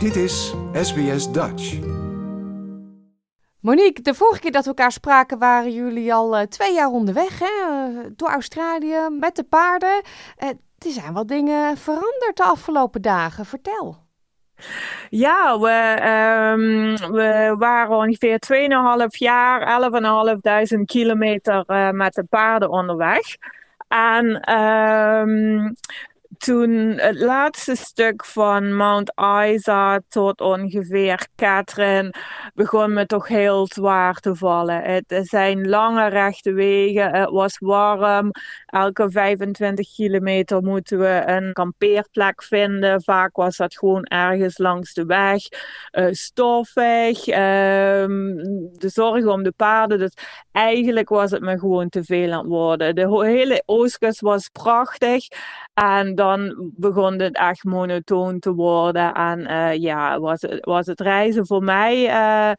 Dit is SBS Dutch. Monique, de vorige keer dat we elkaar spraken waren jullie al uh, twee jaar onderweg hè? Uh, door Australië met de paarden. Uh, er zijn wat dingen veranderd de afgelopen dagen. Vertel. Ja, we, um, we waren ongeveer 2,5 jaar, 11.500 kilometer met de paarden onderweg. En um, toen het laatste stuk van Mount Isa tot ongeveer Catherine begon me toch heel zwaar te vallen. Het zijn lange rechte wegen, het was warm. Elke 25 kilometer moeten we een kampeerplek vinden. Vaak was dat gewoon ergens langs de weg. Uh, stoffig, um, de zorg om de paarden. Dus eigenlijk was het me gewoon te veel aan het worden. De hele oostkust was prachtig. En dan begon het echt monotoon te worden. En uh, ja, was het, was het reizen voor mij uh,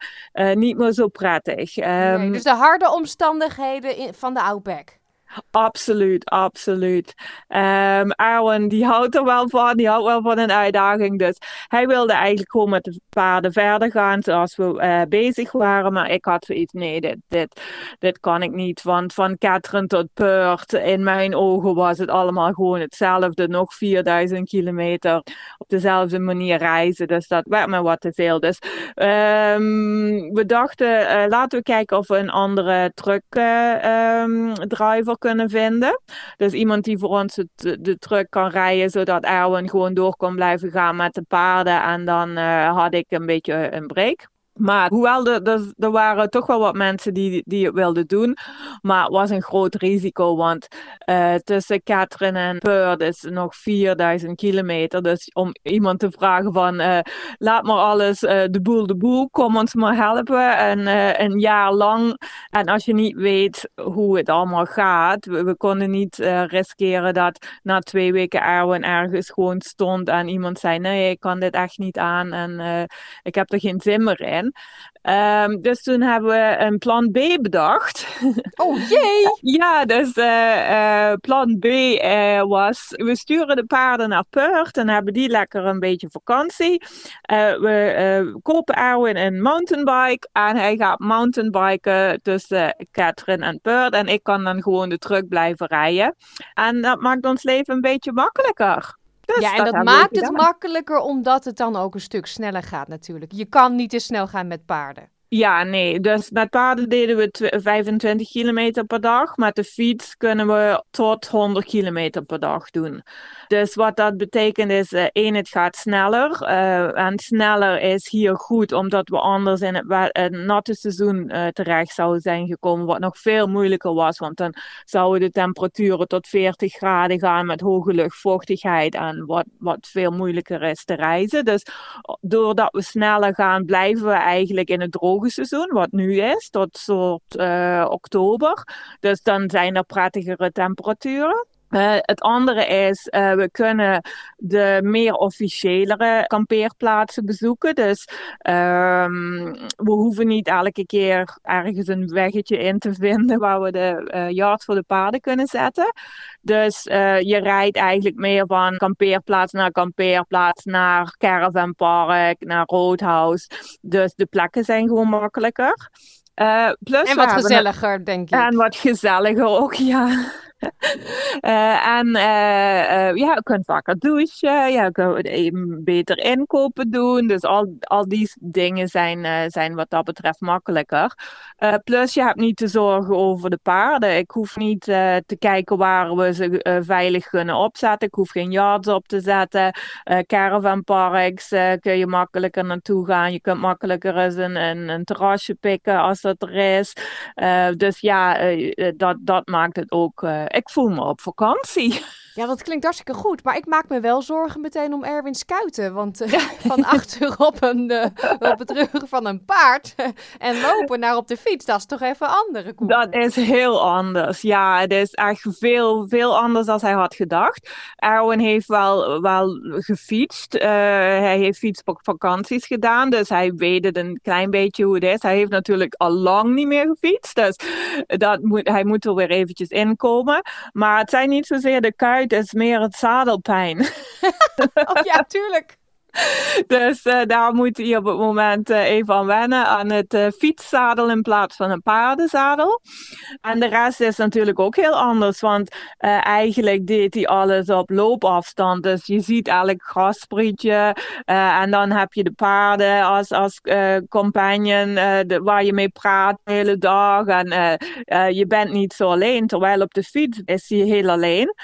uh, niet meer zo prettig. Um, nee, ehm, dus de harde omstandigheden in, van de Outback. Absoluut, absoluut. Um, Erwin, die houdt er wel van, die houdt wel van een uitdaging. Dus hij wilde eigenlijk gewoon met de paarden verder gaan zoals we uh, bezig waren. Maar ik had zoiets, nee, dit, dit, dit kan ik niet. Want van Catherine tot Perth, in mijn ogen was het allemaal gewoon hetzelfde. Nog 4000 kilometer op dezelfde manier reizen. Dus dat werd me wat te veel. Dus um, we dachten, uh, laten we kijken of we een andere truck uh, um, driver kunnen vinden. Dus iemand die voor ons het, de truck kan rijden, zodat Erwin gewoon door kon blijven gaan met de paarden. En dan uh, had ik een beetje een break. Maar hoewel er, waren toch wel wat mensen die, die het wilden doen. Maar het was een groot risico. Want uh, tussen Catherine en Perth is nog 4000 kilometer. Dus om iemand te vragen van uh, laat maar alles uh, de boel de boel. Kom ons maar helpen. En een jaar lang. En als je niet weet hoe het allemaal gaat. We, we konden niet riskeren dat na twee weken Erwin ergens gewoon stond. En iemand zei nee ik kan dit echt niet aan. En ik heb er geen zin meer in. Um, dus toen hebben we een plan B bedacht. Oh jee! ja, dus uh, uh, plan B uh, was: we sturen de paarden naar Perth en hebben die lekker een beetje vakantie. we kopen Erwin een mountainbike en hij gaat mountainbiken tussen Catherine en Perth. En ik kan dan gewoon de truck blijven rijden. En dat maakt ons leven een beetje makkelijker. Ja, en dat, maakt het makkelijker omdat het dan ook een stuk sneller gaat natuurlijk. Je kan niet te snel gaan met paarden. Ja, nee. Dus met paarden deden we 25 kilometer per dag. Met de fiets kunnen we tot 100 kilometer per dag doen. Dus wat dat betekent is, uh, één, het gaat sneller. Uh, en sneller is hier goed, omdat we anders in het, het natte seizoen uh, terecht zouden zijn gekomen. Wat nog veel moeilijker was, want dan zouden de temperaturen tot 40 graden gaan met hoge luchtvochtigheid. En wat, wat veel moeilijker is te reizen. Dus doordat we sneller gaan, blijven we eigenlijk in het droge wat nu is, tot soort oktober. Dus dan zijn er prettigere temperaturen. Uh, het andere is, uh, we kunnen de meer officiëlere kampeerplaatsen bezoeken. Dus um, we hoeven niet elke keer ergens een weggetje in te vinden waar we de uh, yard voor de paarden kunnen zetten. Dus je rijdt eigenlijk meer van kampeerplaats naar kampeerplaats, naar caravanpark, naar roadhouse. Dus de plekken zijn gewoon makkelijker. plus en wat gezelliger, denk ik. En wat gezelliger ook, ja. Uh, en uh, uh, ja, je kunt vaker douchen, je kunt even beter inkopen doen. Dus al, al die dingen zijn, zijn wat dat betreft makkelijker. plus je hebt niet te zorgen over de paarden. Ik hoef niet te kijken waar we ze veilig kunnen opzetten. Ik hoef geen yards op te zetten. caravanparks kun je makkelijker naartoe gaan. Je kunt makkelijker eens een, een, een terrasje pikken als dat er is. dus ja, dat, dat maakt het ook ik voel me op vakantie. Ja, dat klinkt hartstikke goed. Maar ik maak me wel zorgen meteen om Erwin Skuiten. Want uh, van achter op, een, uh, op het rug van een paard en lopen naar op de fiets, dat is toch even andere koek. Dat is heel anders. Ja, het is echt veel, veel anders dan hij had gedacht. Erwin heeft wel, wel gefietst. Uh, hij heeft fietsvakanties gedaan, dus hij weet het een klein beetje hoe het is. Hij heeft natuurlijk al lang niet meer gefietst, dus dat moet, hij moet er weer eventjes inkomen. Maar het zijn niet zozeer de kuiten is meer het zadelpijn. oh, ja, tuurlijk. dus uh, daar moet hij op het moment uh, even aan wennen aan het uh, fietszadel in plaats van een paardenzadel. En de rest is natuurlijk ook heel anders, want eigenlijk deed hij alles op loopafstand. Dus je ziet elk grassprietje en dan heb je de paarden als, als companion de, waar je mee praat de hele dag. En je bent niet zo alleen, terwijl op de fiets is hij heel alleen.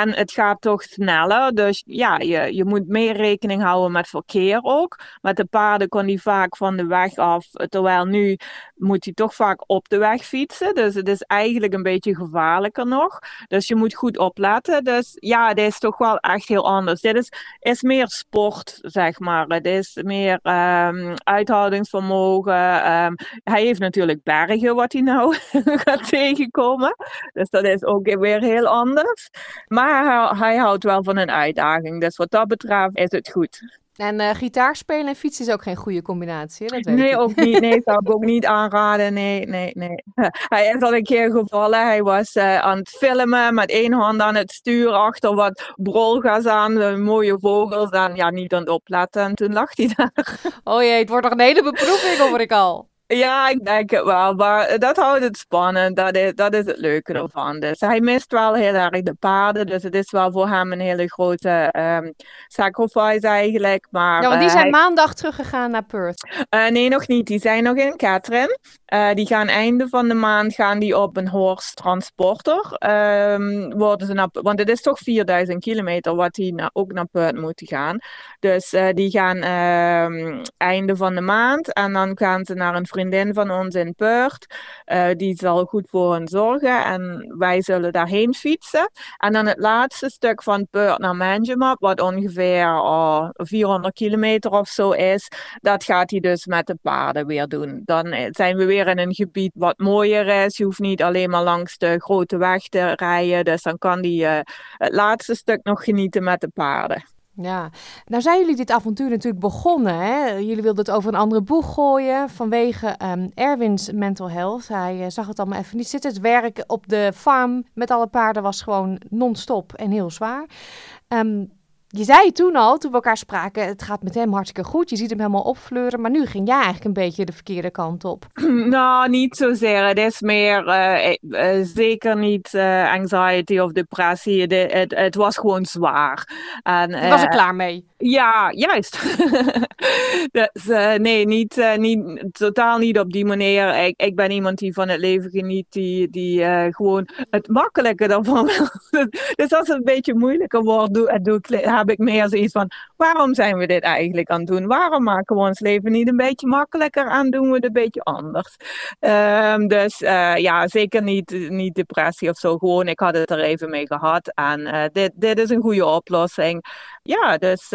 En het gaat toch sneller. Dus ja, je, je moet meer rekening houden met verkeer ook. Met de paarden kon hij vaak van de weg af. Terwijl nu moet hij toch vaak op de weg fietsen. Dus het is eigenlijk een beetje gevaarlijker nog. Dus je moet goed opletten. Dus ja, dit is toch wel echt heel anders. Dit is, is meer sport, zeg maar. Het is meer um, uithoudingsvermogen. Um, hij heeft natuurlijk bergen wat hij nou gaat tegenkomen. Dus dat is ook weer heel anders. Maar hij, hij houdt wel van een uitdaging. Dus wat dat betreft is het goed. En uh, gitaar spelen en fietsen is ook geen goede combinatie, dat weet Nee, ik. ook niet. Nee, zou ik ook niet aanraden. Nee, nee, nee. Hij is al een keer gevallen. Hij was uh, aan het filmen met één hand aan het stuur achter wat brolgas aan, mooie vogels. En ja, niet aan het opletten. En toen lag hij daar. Oh jee, het wordt nog een hele beproeving, hoor ik al. Ja, ik denk het wel. Maar dat houdt het spannend. Dat is, dat is het leuke ervan. Dus hij mist wel heel erg de paarden. Dus het is wel voor hem een hele grote um, sacrifice eigenlijk. Maar, ja, want die uh, zijn hij... maandag teruggegaan naar Perth. Uh, nee, nog niet. Die zijn nog in Catherine. Uh, die gaan einde van de maand gaan die op een horse transporter. Um, worden ze naar, want het is toch 4000 kilometer wat die ook naar Perth moeten gaan. Dus uh, die gaan um, einde van de maand. En dan gaan ze naar een vriendin van ons in Perth. Uh, die zal goed voor hen zorgen. En wij zullen daarheen fietsen. En dan het laatste stuk van Perth naar Manjimup. Wat ongeveer oh, 400 kilometer of zo is. Dat gaat hij dus met de paarden weer doen. Dan zijn we weer in een gebied wat mooier is. Je hoeft niet alleen maar langs de grote weg te rijden. Dus dan kan hij uh, het laatste stuk nog genieten met de paarden. Ja, nou zijn jullie dit avontuur natuurlijk begonnen. Hè? Jullie wilden het over een andere boeg gooien vanwege um, Erwin's mental health. Hij uh, zag het allemaal even niet zitten. Het werk op de farm met alle paarden was gewoon non-stop en heel zwaar. Um, je zei toen al, toen we elkaar spraken, het gaat met hem hartstikke goed. Je ziet hem helemaal opfleuren. Maar nu ging jij eigenlijk een beetje de verkeerde kant op. Nou, niet zozeer. Het is meer, uh, uh, zeker niet uh, anxiety of depressie. Het, was gewoon zwaar. En, was er klaar mee? Ja, juist. dus nee, niet, niet, totaal niet op die manier. Ik, ik ben iemand die van het leven geniet, die, die gewoon het makkelijke daarvan wil. dus als het een beetje moeilijker wordt, doe, doe heb ik meer zoiets van, waarom zijn we dit eigenlijk aan het doen? Waarom maken we ons leven niet een beetje makkelijker en doen we het een beetje anders? Um, dus ja, zeker niet, niet depressie of zo. Gewoon, ik had het er even mee gehad en dit, dit is een goede oplossing. Ja, dus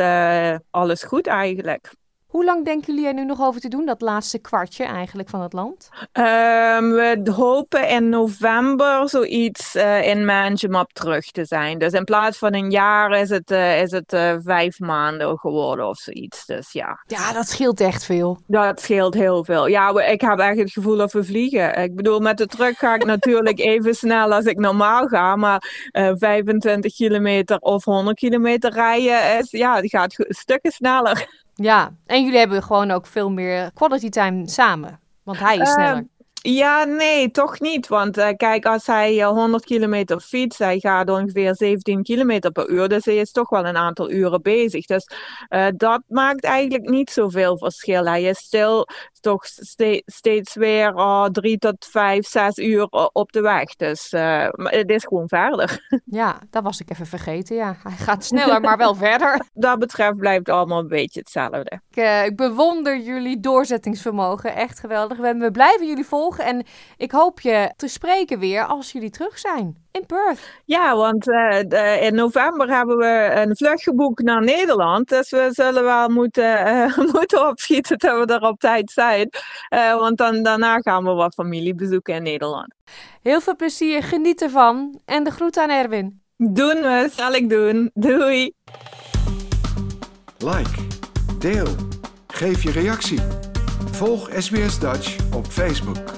alles goed eigenlijk. Hoe lang denken jullie er nu nog over te doen, dat laatste kwartje eigenlijk van het land? Um, we hopen in november zoiets uh, in Manjimup terug te zijn. Dus in plaats van een jaar is het, uh, is het uh, vijf maanden geworden of zoiets. Dus ja. Ja, dat scheelt echt veel. Dat scheelt heel veel. Ja, we, ik heb echt het gevoel dat we vliegen. Ik bedoel, met de truck ga ik natuurlijk even snel als ik normaal ga. Maar 25 kilometer of 100 kilometer rijden, is, ja, die gaat stukken sneller. Ja, en jullie hebben gewoon ook veel meer quality time samen. Want hij is sneller. Uh, ja, nee, toch niet. Want uh, kijk, als hij uh, 100 kilometer fietst, hij gaat ongeveer 17 kilometer per uur. Dus hij is toch wel een aantal uren bezig. Dus uh, dat maakt eigenlijk niet zoveel verschil. Hij is stil toch ste steeds weer oh, drie tot vijf, zes uur op de weg. Dus het is gewoon verder. Ja, dat was ik even vergeten. Ja, hij gaat sneller, maar wel verder. Dat betreft blijft allemaal een beetje hetzelfde. Ik, ik bewonder jullie doorzettingsvermogen. Echt geweldig. We, we blijven jullie volgen. En ik hoop je te spreken weer als jullie terug zijn in Perth. Ja, want uh, de, in november hebben we een vlucht geboekt naar Nederland. Dus we zullen wel moeten, moeten opschieten dat we er op tijd zijn. Uh, want dan, daarna gaan we wat familie bezoeken in Nederland. Heel veel plezier, geniet ervan. En de groet aan Erwin. Doen we, zal ik doen. Doei. Like, deel, geef je reactie. Volg SBS Dutch op Facebook.